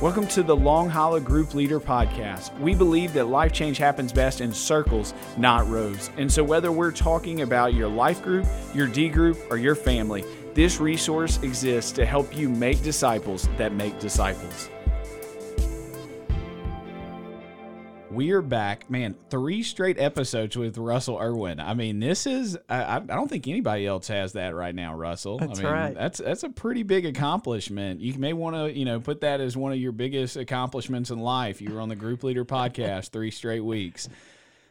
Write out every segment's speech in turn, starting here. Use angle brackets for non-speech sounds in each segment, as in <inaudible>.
Welcome to the Long Hollow Group Leader Podcast. We believe that life change happens best in circles, not rows. And so, whether we're talking about your life group, your D group, or your family, this resource exists to help you make disciples that make disciples. We are back, man. Three straight episodes with Russell Irwin. I mean, this is I, I don't think anybody else has that right now, Russell. That's I mean, right. That's that's a pretty big accomplishment. You may want to, you know, put that as one of your biggest accomplishments in life. You were on the Group Leader podcast three straight weeks.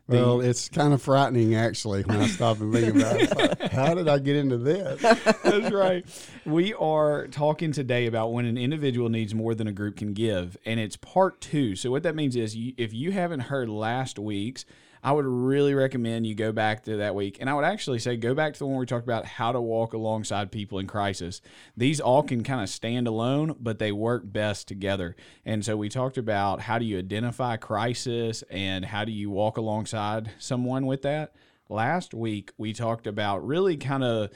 Well, it's kind of frightening actually when I stop and think about it. Like, <laughs> how did I get into this? <laughs> That's right. We are talking today about when an individual needs more than a group can give, and it's part two. So, what that means is you, if you haven't heard last week's, I would really recommend you go back to that week. And I would actually say go back to the one we talked about how to walk alongside people in crisis. These all can kind of stand alone, but they work best together. And so we talked about how do you identify crisis and how do you walk alongside someone with that. Last week, we talked about really kind of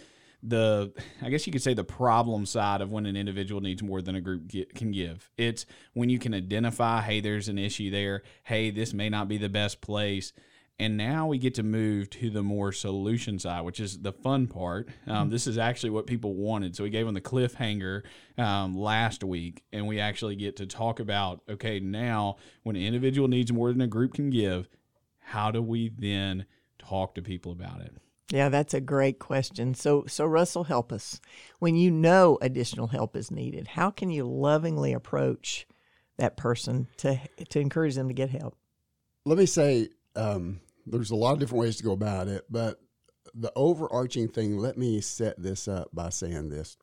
the i guess you could say the problem side of when an individual needs more than a group get, can give it's when you can identify hey there's an issue there hey this may not be the best place and now we get to move to the more solution side which is the fun part um, this is actually what people wanted so we gave them the cliffhanger um, last week and we actually get to talk about okay now when an individual needs more than a group can give how do we then talk to people about it Yeah, that's a great question. So, so Russell, help us. When you know additional help is needed, how can you lovingly approach that person to to encourage them to get help? Let me say, um, there's a lot of different ways to go about it, but the overarching thing, let me set this up by saying this.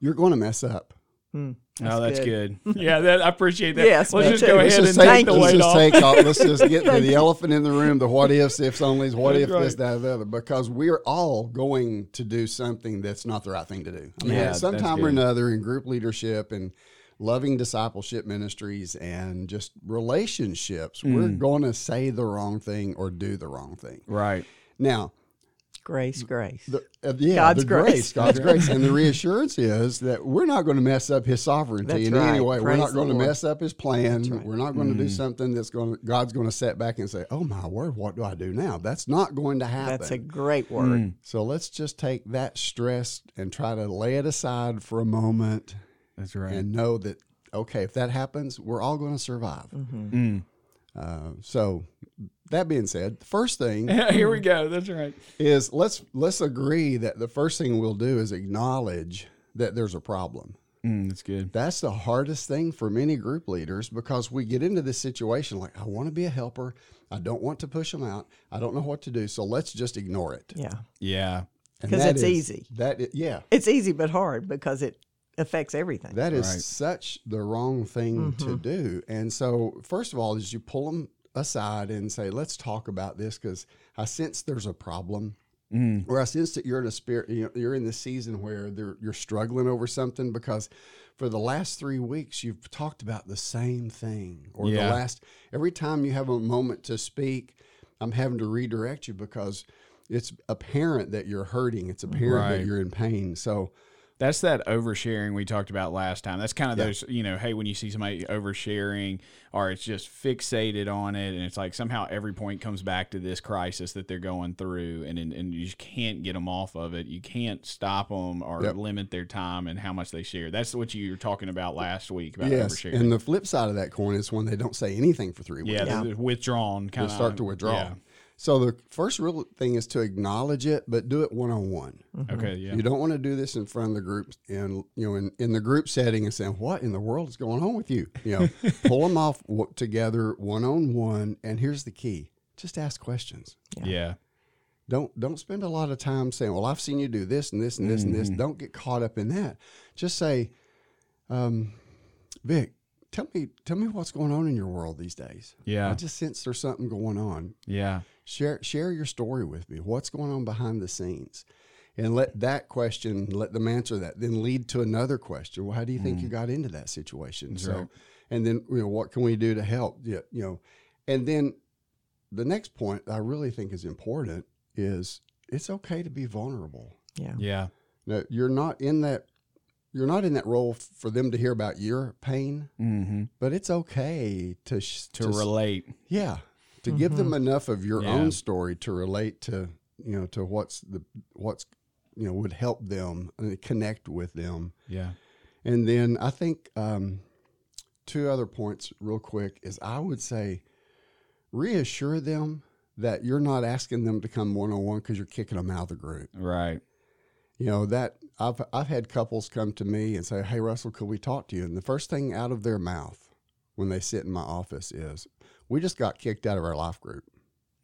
You're going to mess up. Hmm, oh, that's good. <laughs> yeah, that, I appreciate that. Yes, let's just too. go Let's ahead just and take, take the let's weight just off. take off. Let's just get to the elephant in the room, the what ifs, ifs onlys, what That's if this, that, the other, because we're all going to do something that's not the right thing to do. I mean, Yeah, at some time good. or another in group leadership and loving discipleship ministries and just relationships, we're Mm. going to say the wrong thing or do the wrong thing. Right. Now, Grace, grace. the, uh, yeah, God's the grace. grace, God's <laughs> grace, and the reassurance is that we're not going to mess up His sovereignty That's in any right. way. We're not going to mess up His plan. Right. We're not going to do Mm. something that's going. To, God's going to set back and say, "Oh my word, what do I do now?" That's not going to happen. That's a great word. Mm. so let's just take that stress and try to lay it aside for a moment That's right. and know that okay, if that happens, we're all going to survive. Mm-hmm. Mm. Uh, so that being said, the first thing <laughs> Here we go. That's right. is let's let's agree that the first thing we'll do is acknowledge that there's a problem. Mm, that's good. That's the hardest thing for many group leaders because we get into this situation like I want to be a helper, I don't want to push them out, I don't know what to do, so let's just ignore it. Yeah, Yeah. Because it's is- easy. That yeah, it's easy but hard because it affects everything. that is Right. such the wrong thing to Mhm. do. And so first of all, is you pull them aside and say, let's talk about this because I sense there's a problem. Mm. or I sense that you're in a spirit, you know, you're in the season where you're struggling over something because for the last three weeks you've talked about the same thing, or Yeah. the last every time you have a moment to speak, I'm having to redirect you because it's apparent that you're hurting. It's apparent Right. that you're in pain. So That's that oversharing we talked about last time. That's kind of Yeah. those, you know, hey, when you see somebody oversharing or it's just fixated on it and it's like somehow every point comes back to this crisis that they're going through and and, and you just can't get them off of it. You can't stop them or Yep. limit their time and how much they share. That's what you were talking about last week about yes, oversharing. and the flip side of that coin is when they don't say anything for three weeks. yeah, Yeah. they're withdrawn kind They of start to withdraw. Yeah. So the first real thing is to acknowledge it, but do it one on one. Okay, yeah. You don't want to do this in front of the group and you know in, in the group setting and saying what in the world is going on with you. You know, <laughs> pull them off w- together one on one. And here's the key: just ask questions. Yeah. yeah. Don't don't spend a lot of time saying, "Well, I've seen you do this and this and this and this." Mhm. Don't get caught up in that. Just say, um, "Vick, tell me tell me what's going on in your world these days. Yeah. I just sense there's something going on. Yeah. Share share your story with me. What's going on behind the scenes?" And let that question, let them answer that, then lead to another question. Well, how do you think you got into that situation? Mm. That's so, right. and then you know, what can we do to help? Yeah, you know, and then the next point I really think is important is it's okay to be vulnerable. Yeah. Yeah. Now, you're not in that you're not in that role for them to hear about your pain, Mm-hmm. but it's okay to sh- To s- relate. yeah, to give them enough of your Yeah. own story to relate to you know to what's the what's you know would help them and connect with them. Yeah. And then I think um, two other points, real quick, is I would say reassure them that you're not asking them to come one on one because you're kicking them out of the group. Right. You know that I've I've had couples come to me and say, "Hey Russell, could we talk to you?" And the first thing out of their mouth when they sit in my office is, "We just got kicked out of our life group."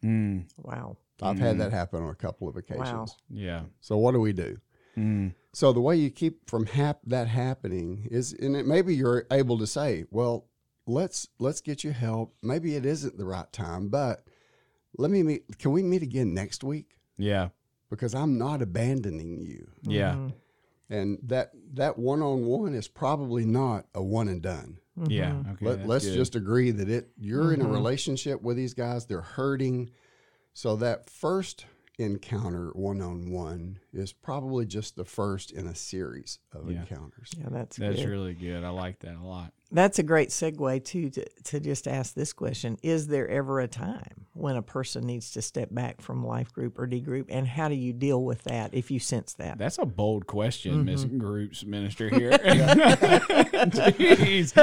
Mm. Wow. I've had that happen on a couple of occasions. Wow. Yeah. So what do we do? Mm. So the way you keep from hap- that happening is, and it, maybe you're able to say, "Well, let's let's get you help. Maybe it isn't the right time, but let me meet. Can we meet again next week? Yeah. Because I'm not abandoning you." Yeah. Mhm. And that that one on one is probably not a one and done. Yeah. Mm-hmm. Okay. Let, let's good. just agree that it you're in a Mhm. relationship with these guys. They're hurting, so that first encounter one on one is probably just the first in a series of Yeah. encounters. Yeah, that's That's good. really good. I like that a lot. That's a great segue too to, to just ask this question: Is there ever a time when a person needs to step back from life group or D group, and how do you deal with that if you sense that? That's a bold question, Miss Mm-hmm. Groups Minister <laughs> here. <laughs> Jeez,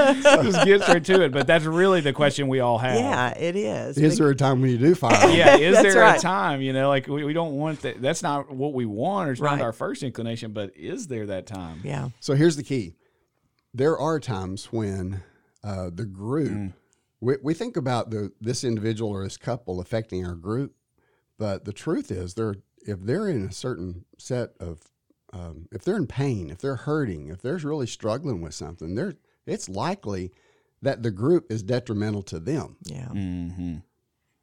just get straight to it. But that's really the question we all have. yeah, it is. Is Bec- there a time when you do fire? <laughs> Yeah, is there right. a time? You know, like we, we don't want that. That's not what we want, or it's Right. not our first inclination. But is there that time? yeah, So here's the key: there are times when uh, the group Mm. we, we think about the this individual or this couple affecting our group, but the truth is they're if they're in a certain set of um, if they're in pain, if they're hurting, if they're really struggling with something, they're it's likely that the group is detrimental to them. yeah, Mm-hmm.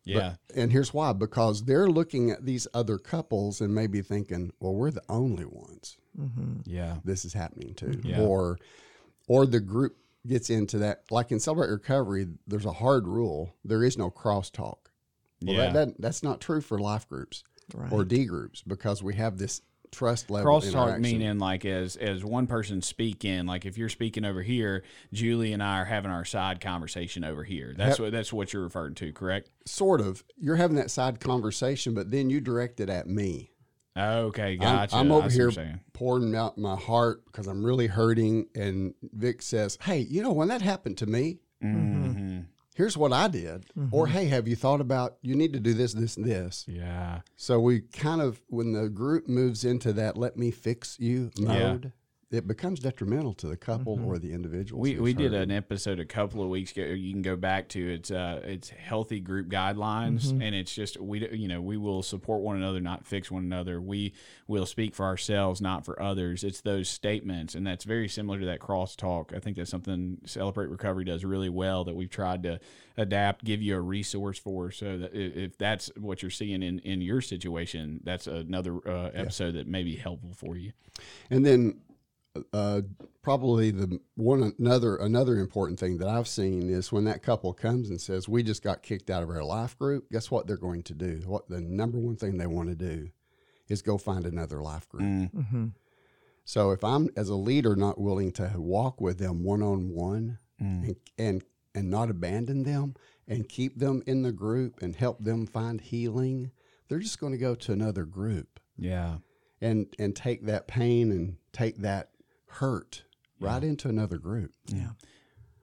But- Yeah. and here's why: because they're looking at these other couples and maybe thinking, "Well, we're the only ones." hmm yeah. this is happening to Yeah. or or the group gets into that like in celebrate recovery there's a hard rule there is no crosstalk well yeah. that, that that's not true for life groups right. or d groups because we have this trust level Crosstalk interaction. meaning like as as one person speaking, like if you're speaking over here, Julie and I are having our side conversation over here. That's what that's what you're referring to, correct? sort of you're having that side conversation but then you direct it at me Okay, I'm- gotcha. I'm, over here pouring out my heart because i'm really hurting and Vick says hey you know when that happened to me Mm-hmm. Here's what i did. Or mm-hmm. hey have you thought about you need to do this this and this. Yeah. So we kind of, when the group moves into that "let me fix you" mode, it becomes detrimental to the couple or the individual. We, we did an episode a couple of weeks ago. You can go back to it's uh it's healthy group guidelines, and it's just we d- you know we will support one another, not fix one another. We will speak for ourselves, not for others. It's those statements, and that's very similar to that crosstalk. I think that's something Celebrate Recovery does really well. That we've tried to adapt, give you a resource for, so that if that's what you're seeing in in your situation, that's another uh, episode that may be helpful for you. And then, uh, probably the one another another important thing that I've seen is when that couple comes and says, "We just got kicked out of our life group." Guess what they're going to do? What the number one thing they want to do is go find another life group. Mm. hmm So if I'm as a leader not willing to walk with them one on one and and and not abandon them and keep them in the group and help them find healing, they're just going to go to another group Yeah. and and take that pain and take that hurt right into another group. Yeah.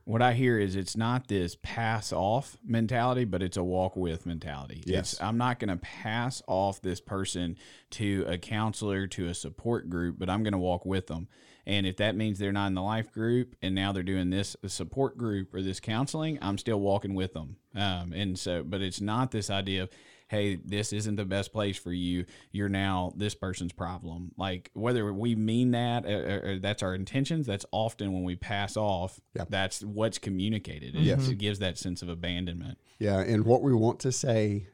What I hear is it's not this pass off mentality, but it's a walk with mentality. Yes. It's, I'm not going to pass off this person to a counselor, to a support group, but I'm going to walk with them. And if that means they're not in the life group and now they're doing this support group or this counseling, I'm still walking with them. Um, and so, but it's not this idea of, hey, this isn't the best place for you. You're now this person's problem. Like whether we mean that, or, or that's our intentions, that's often when we pass off. Yep. That's what's communicated. It, Yes. it gives that sense of abandonment. Yeah, and what we want to say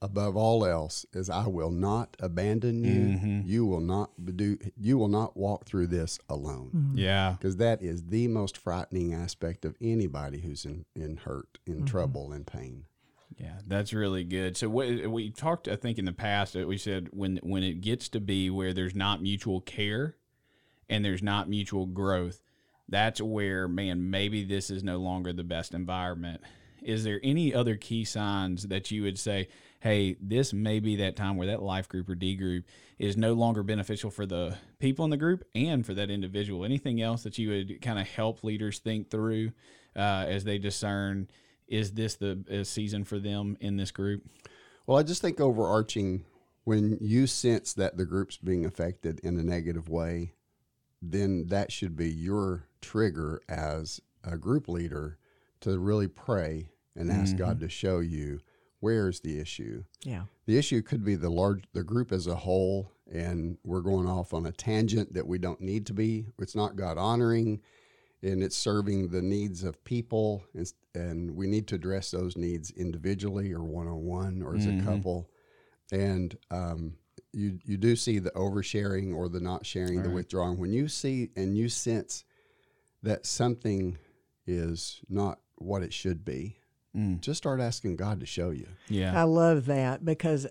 above all else is I will not abandon you. Mhm. You will not do you will not walk through this alone. Mm-hmm. Yeah. because that is the most frightening aspect of anybody who's in, in hurt, in mm-hmm. trouble, in pain. Yeah, that's really good. So what we talked, I think, in the past, we said when when it gets to be where there's not mutual care, and there's not mutual growth, that's where, man, maybe this is no longer the best environment. Is there any other key signs that you would say, hey, this may be that time where that life group or D group is no longer beneficial for the people in the group and for that individual? Anything else that you would kind of help leaders think through uh, as they discern, is this the season for them in this group? Well, I just think overarching, when you sense that the group's being affected in a negative way, then that should be your trigger as a group leader to really pray and ask mm-hmm. God to show you where's the issue. Yeah. The issue could be the large the group as a whole and we're going off on a tangent that we don't need to be. It's not God honoring and it's serving the needs of people and, and we need to address those needs individually or one on one or as mm-hmm. a couple. And um, you you do see the oversharing or the not sharing, All the right. withdrawing. When you see and you sense that something is not what it should be, mm. just start asking God to show you. Yeah. I love that because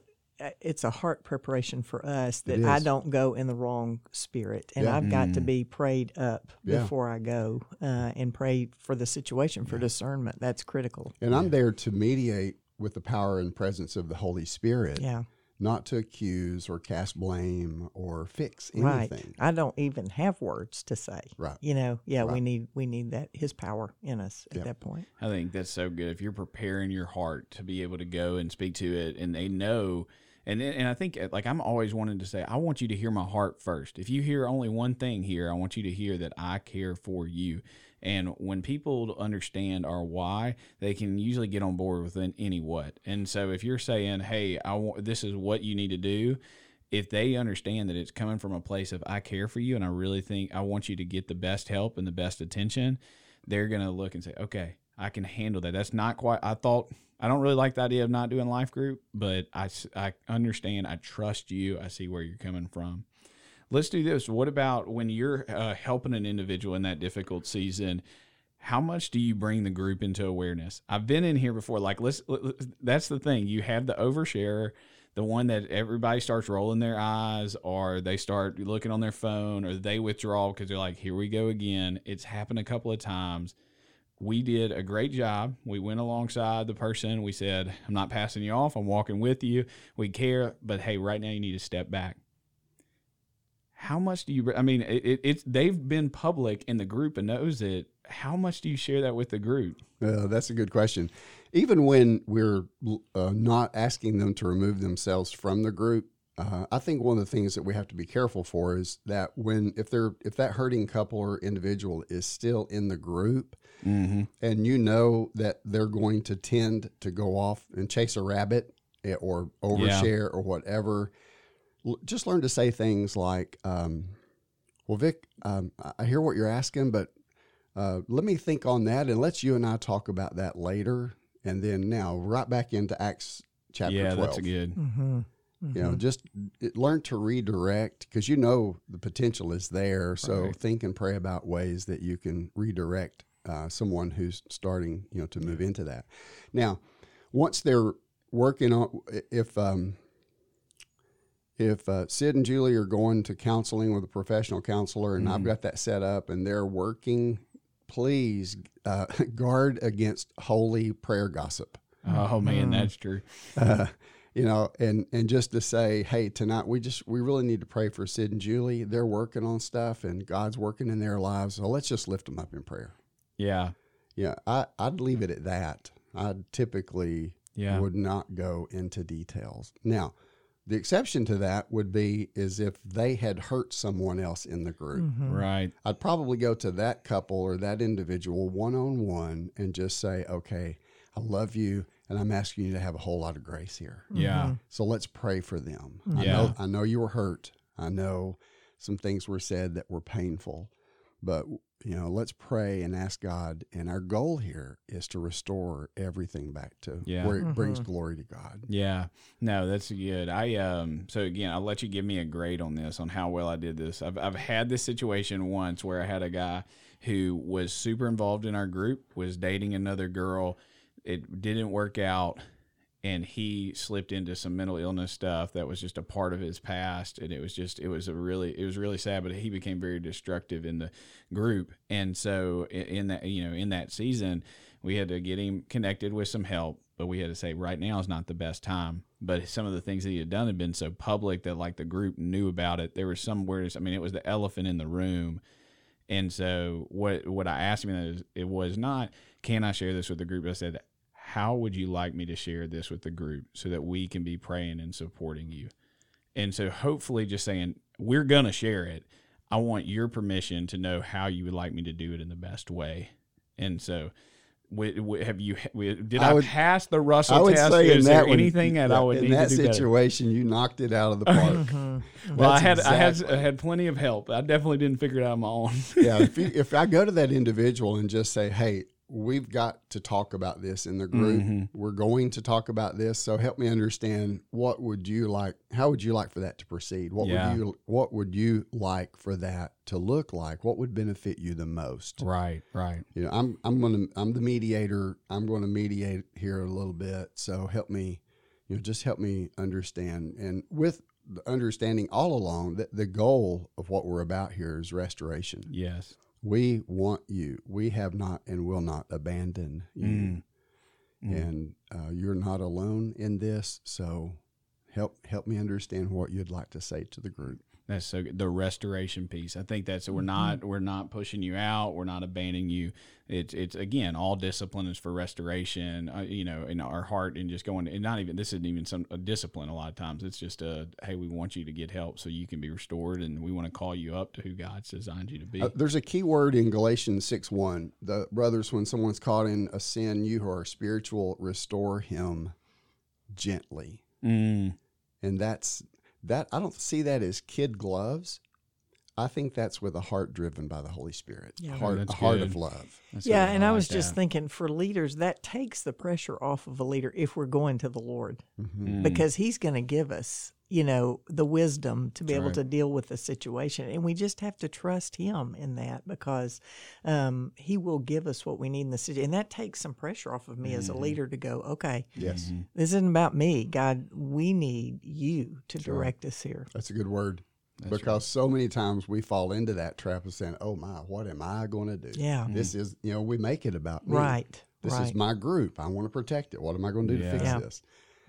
it's a heart preparation for us that I don't go in the wrong spirit, and yeah. I've got mm. to be prayed up yeah. before I go uh, and pray for the situation for yeah. discernment. That's critical. And I'm there to mediate with the power and presence of the Holy Spirit. Yeah not to accuse or cast blame or fix anything. Right. I don't even have words to say. Right. You know, yeah, right. we need we need that his power in us at yep. that point. I think that's so good. If you're preparing your heart to be able to go and speak to it and they know and and I think uh, like I'm always wanting to say I want you to hear my heart first. If you hear only one thing here, I want you to hear that I care for you. And when people understand our why, they can usually get on board with any what. And so if you're saying, "Hey, I want this is what you need to do," if they understand that it's coming from a place of I care for you and I really think I want you to get the best help and the best attention, they're going to look and say, "Okay, I can handle that." That's not quite I thought I don't really like the idea of not doing life group, but I, I understand. I trust you. I see where you're coming from let's do this. What about when you're uh, helping an individual in that difficult season? How much do you bring the group into awareness? I've been in here before. Like, let's, let's that's the thing. You have the oversharer, the one that everybody starts rolling their eyes, or they start looking on their phone, or they withdraw because they're like, "Here we go again." It's happened a couple of times we did a great job. We went alongside the person. We said, I'm not passing you off. I'm walking with you. We care, but hey, right now you need to step back how much do you i mean it, it's they've been public in the group and knows it how much do you share that with the group uh, that's a good question even when we're uh, not asking them to remove themselves from the group uh, i think one of the things that we have to be careful for is that when if they're if that hurting couple or individual is still in the group mm-hmm. and you know that they're going to tend to go off and chase a rabbit eh, or overshare yeah. or whatever just learn to say things like, um, "Well, Vick, um, I hear what you're asking, but uh, let me think on that, and let's you and I talk about that later." And then now, right back into Acts chapter yeah, 12. that's good. Mm-hmm. Mm-hmm. You know, just learn to redirect because you know the potential is there. So right. think and pray about ways that you can redirect uh, someone who's starting, you know, to move into that. Now, once they're working on, if um, if uh, Sid and Julie are going to counseling with a professional counselor and mm. I've got that set up and they're working, please uh, <laughs> guard against holy prayer gossip. Oh man, mm. that's true. <laughs> Uh, you know, and and just to say, hey, tonight we just we really need to pray for Sid and Julie. They're working on stuff and God's working in their lives. So let's just lift them up in prayer. Yeah, yeah. I I'd leave it at that. I typically yeah. would not go into details now the exception to that would be is if they had hurt someone else in the group. Mm-hmm. Right. I'd probably go to that couple or that individual one on one and just say, "Okay, I love you and I'm asking you to have a whole lot of grace here." Yeah. Mm-hmm. So let's pray for them. Yeah. I know I know you were hurt. I know some things were said that were painful, but you know, let's pray and ask God. And our goal here is to restore everything back to yeah. where it mm-hmm. brings glory to God. Yeah. No, that's good. I um so again, I'll let you give me a grade on this on how well I did this. I've I've had this situation once where I had a guy who was super involved in our group, was dating another girl. It didn't work out and he slipped into some mental illness stuff that was just a part of his past and it was just it was a really it was really sad but he became very destructive in the group. And so in that you know in that season we had to get him connected with some help but we had to say right now is not the best time. But some of the things that he had done had been so public that like the group knew about it. There was some words i mean it was the elephant in the room. And so what what i asked him is it was not can i share this with the group? I said how would you like me to share this with the group so that we can be praying and supporting you? And so hopefully just saying, we're going to share it. I want your permission to know how you would like me to do it in the best way. And so, have you did I, would, I pass the Russell I would test? Say Is there one, anything that I would in need that to do situation? Better? You knocked it out of the park. <laughs> Mm-hmm. <laughs> well, I had exactly. I had I had plenty of help. I definitely didn't figure it out on my own. yeah, if <laughs> you, if I go to that individual and just say, "Hey, we've got to talk about this in the group. Mm-hmm. We're going to talk about this. So help me understand what would you like how would you like for that to proceed? What yeah. would you what would you like for that to look like? What would benefit you the most? Right, right. You know, I'm I'm going to I'm the mediator. I'm going to mediate here a little bit. So help me, you know, just help me understand and with the understanding all along that the goal of what we're about here is restoration. Yes. We want you. We have not and will not abandon you. Mm. Mm. And uh, you're not alone in this. So help help me understand what you'd like to say to the group. That's so good. The restoration piece. I think that's we're not mm-hmm. we're not pushing you out. We're not abandoning you. It's it's again all discipline is for restoration. Uh, you know, in our heart and just going and not even this isn't even some a discipline. A lot of times it's just a hey, we want you to get help so you can be restored, and we want to call you up to who God's designed you to be. Uh, there's a key word in Galatians six one. The brothers, when someone's caught in a sin, you who are spiritual, restore him gently. Mm. And that's that I don't see that as kid gloves. I think that's with a heart driven by the Holy Spirit, yeah, heart, a heart of love. That's yeah, and I, was just thinking for leaders, that takes the pressure off of a leader if we're going to the Lord, mm-hmm. because He's going to give us you know, the wisdom to be That's able right. to deal with the situation. And we just have to trust him in that because um, he will give us what we need in the situation. And that takes some pressure off of me mm-hmm. as a mm-hmm. leader to go, okay, yes, mm-hmm. this isn't about me. God, we need you to sure. direct us here. That's a good word. That's because right. so many times we fall into that trap of saying, "Oh my, what am I going to do?" Yeah, this mm-hmm. is you know we make it about me. Right. This right. is my group. I want to protect it. What am I going to do yeah. to fix yeah. this?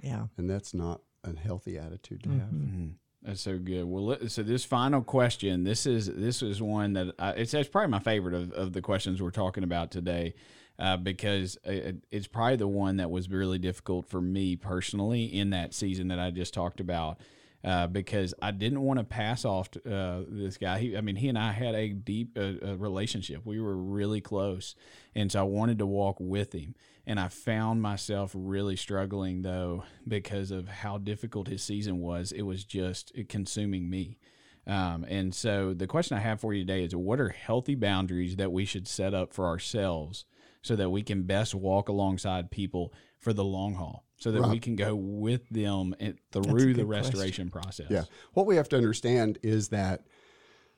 Yeah, and that's not a healthy attitude to mm-hmm. have. Mm-hmm. That's so good. Well, so this final question, this is this is one that I, it's, it's probably my favorite of, of the questions we're talking about today, uh, because it, it's probably the one that was really difficult for me personally in that season that I just talked about. Uh, because I didn't want to pass off uh, this guy. He, I mean, he and I had a deep uh, relationship. We were really close, and so I wanted to walk with him. And I found myself really struggling though because of how difficult his season was. It was just consuming me. Um, and so the question I have for you today is what are healthy boundaries that we should set up for ourselves so that we can best walk alongside people for the long haul? So that right. we can go with them through the restoration question. process. Yeah. What we have to understand is that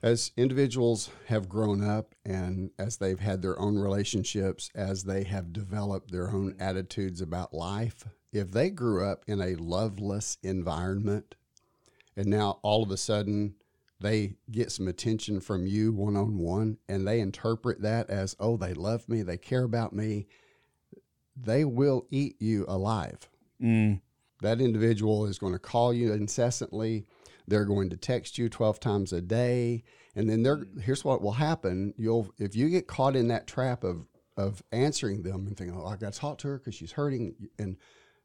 as individuals have grown up and as they've had their own relationships, as they have developed their own attitudes about life, if they grew up in a loveless environment and now all of a sudden they get some attention from you one on one and they interpret that as, oh, they love me, they care about me, they will eat you alive. Mm. That individual is going to call you incessantly they're going to text you 12 times a day. And then they're, here's what will happen. You'll, if you get caught in that trap of, of answering them and thinking, oh, I got to talk to her because she's hurting. And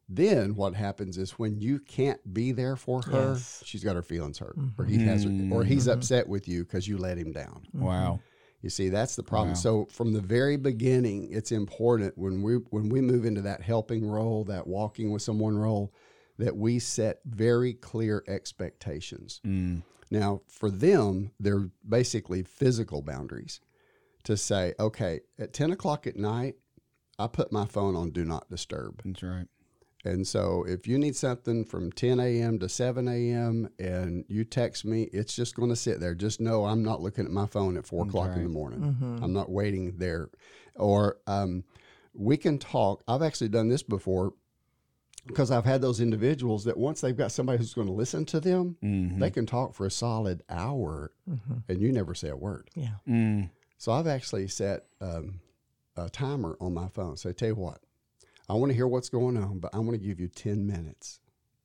then what happens is when you can't be there for her, yes. she's got her feelings hurt, mm-hmm. or he has, or he's mm-hmm. upset with you because you let him down. Wow. You see, that's the problem. Wow. So from the very beginning, it's important when we when we move into that helping role, that walking with someone role, that we set very clear expectations. Mm. Now, for them, they're basically physical boundaries to say, okay, at 10 o'clock at night, I put my phone on do not disturb. That's right. And so if you need something from 10 a.m. to 7 a.m. and you text me, it's just going to sit there. Just know I'm not looking at my phone at 4 o'clock right. in the morning. Mm-hmm. I'm not waiting there. Or um, we can talk. I've actually done this before because I've had those individuals that once they've got somebody who's going to listen to them, Mm-hmm. they can talk for a solid hour and you never say a word. Yeah. Mm. So I've actually set um, a timer on my phone. So I tell you what, I want to hear what's going on, but I want to give you 10 minutes.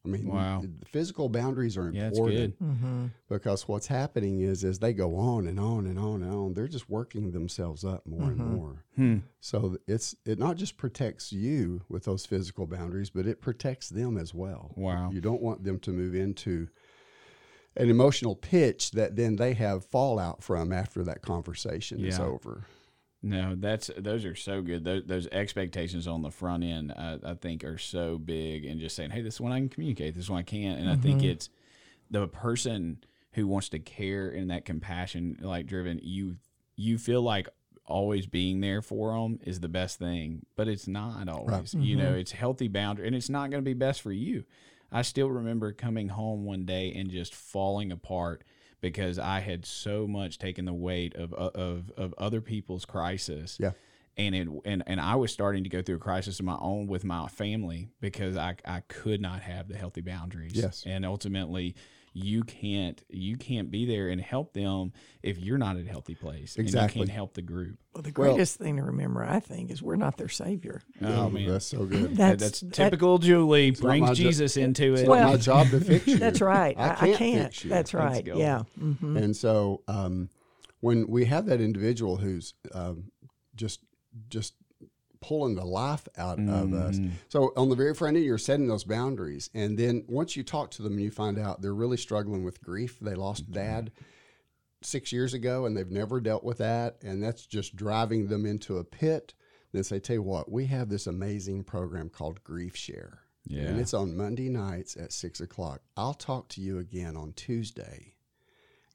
I mean, Wow. the physical boundaries are Yeah, important good. Mm-hmm. because what's happening is as they go on and on and on and on, they're just working themselves up more and more. Hmm. So it's it not just protects you with those physical boundaries, but it protects them as well. Wow. You don't want them to move into an emotional pitch that then they have fallout from after that conversation is over. No, that's those are so good. Those, those expectations on the front end, I, I think, are so big. And just saying, hey, this is when I can communicate. This is when I can't. And I think mm-hmm. it's the person who wants to care and that compassion, like driven. You you feel like always being there for them is the best thing, but it's not always. You mm-hmm. know, it's healthy boundary, and it's not going to be best for you. I still remember coming home one day and just falling apart because I had so much taken the weight of of of other people's crisis. Yeah. And it and, and I was starting to go through a crisis of my own with my family because I, I could not have the healthy boundaries. Yes. And ultimately you can't you can't be there and help them if you're not at a healthy place. And Exactly. you can't help the group. Well, the Well- greatest thing to remember, I think, is we're not their savior. Oh man. that's so good. <laughs> That- That's that's, that- typical Julie not brings my jo- Jesus into it. It's Well- not my job to <laughs> fix you. That's right. I, I can't can't. fix you. That's right. go. Yeah. hmm And so um, when we have that individual who's um, just just pulling the life out of us. Mhm. So on the very front end, you're setting those boundaries, and then once you talk to them and you find out they're really struggling with grief, they lost dad six years ago and they've never dealt with that, and that's just driving them into a pit. Then say, tell you what, we have this amazing program called Grief Share. Yeah. And it's on Monday nights at six o'clock. I'll talk to you again on Tuesday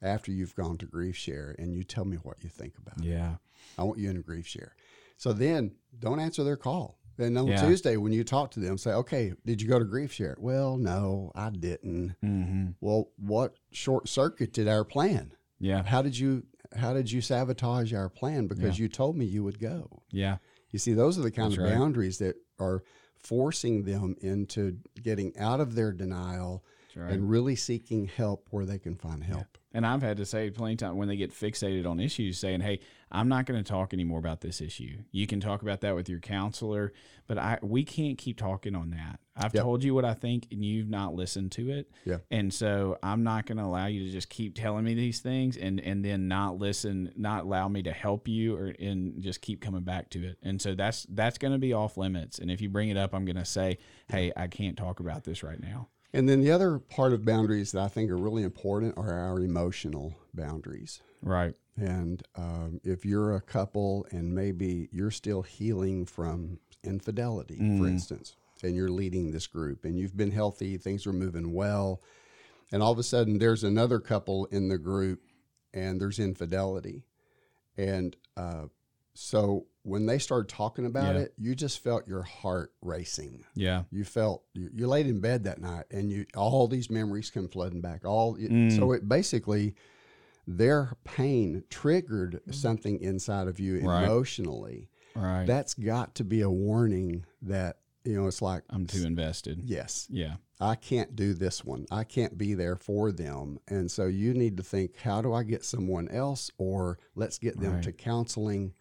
after you've gone to Grief Share and you tell me what you think about it. yeah. I want you in Grief Share. So then don't answer their call. Then on Yeah. Tuesday, when you talk to them, say, okay, did you go to Grief Share? Well, no, I didn't. hmm Well, what short circuited our plan? Yeah. How did you how did you sabotage our plan because you told me you would go? Yeah. You see, those are the kind That's of right. boundaries that are forcing them into getting out of their denial right. and really seeking help where they can find help. And I've had to say plenty of times when they get fixated on issues, saying, "Hey, I'm not going to talk anymore about this issue. You can talk about that with your counselor, but I we can't keep talking on that. I've Yep. told you what I think, and you've not listened to it. Yeah. And so I'm not going to allow you to just keep telling me these things, and and then not listen, not allow me to help you, or and just keep coming back to it. And so that's that's going to be off limits. And if you bring it up, I'm going to say, "Hey, I can't talk about this right now." And then the other part of boundaries that I think are really important are our emotional boundaries. Right. And um, if you're a couple and maybe you're still healing from infidelity, for instance, and you're leading this group and you've been healthy, things are moving well, and all of a sudden there's another couple in the group and there's infidelity. And uh, so when they started talking about Yeah. it, you just felt your heart racing Yeah. you felt you, you laid in bed that night and you all these memories come flooding back all Mm. so it basically their pain triggered something inside of you Right. emotionally Right. that's got to be a warning that you know it's like I'm too invested. yes Yeah. i can't do this one i can't be there for them and so you need to think how do i get someone else or let's get them Right. to counseling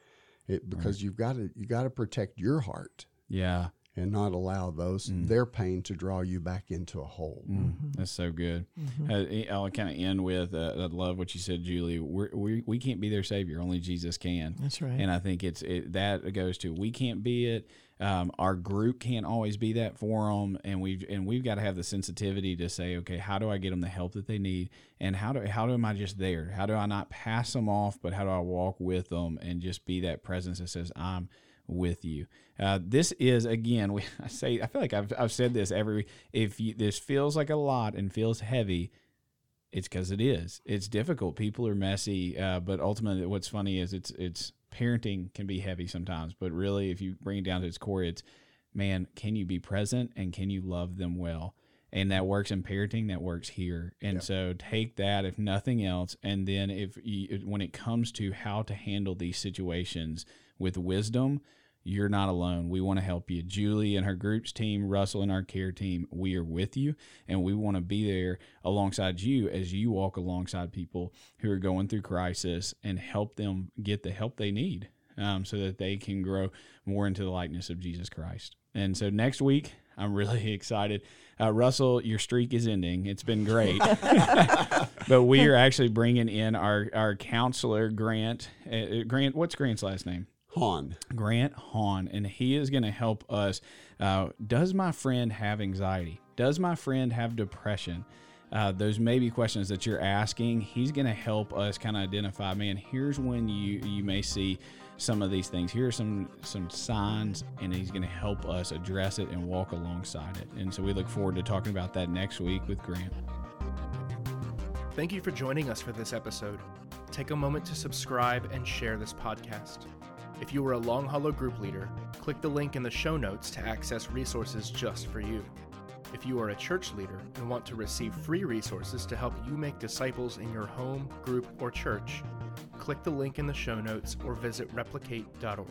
it, because you've got to you got to protect your heart Yeah. And not allow those Mm. their pain to draw you back into a hole. Mm, That's so good. Uh, I'll kind of end with uh, I love what you said, Julie. We're, we we can't be their savior. Only Jesus can. That's right. And I think it's it, that goes to we can't be it. Um, our group can't always be that for them, and we've and we've got to have the sensitivity to say, okay, how do I get them the help that they need, and how do how do am I just there? How do I not pass them off, but how do I walk with them and just be that presence that says I'm with you. Uh, this is again, <laughs> we I say I feel like I've I've said this every. If you, this feels like a lot and feels heavy, it's because it is. It's difficult. People are messy, uh, but ultimately, what's funny is it's it's parenting can be heavy sometimes. But really, if you bring it down to its core, it's man, can you be present and can you love them well? And that works in parenting. That works here. And so take that if nothing else, and then if you, when it comes to how to handle these situations with wisdom, you're not alone. We want to help you. Julie and her group's team, Russell and our care team, we are with you, and we want to be there alongside you as you walk alongside people who are going through crisis and help them get the help they need um, so that they can grow more into the likeness of Jesus Christ. And so next week, I'm really <laughs> excited. Uh, Russell, your streak is ending. It's been great. <laughs> but we are actually bringing in our, our counselor, Grant. Uh, Grant, what's Grant's last name? Hahn. Grant Hahn. And he is going to help us. Uh, does my friend have anxiety? Does my friend have depression? Uh, those maybe questions that you're asking, he's going to help us kind of identify. Man, here's when you you may see some of these things. Here are some some signs, and he's going to help us address it and walk alongside it. And so we look forward to talking about that next week with Grant. Thank you for joining us for this episode. Take a moment to subscribe and share this podcast. If you are a Long Hollow group leader, click the link in the show notes to access resources just for you. If you are a church leader and want to receive free resources to help you make disciples in your home, group, or church, click the link in the show notes or visit replicate.org.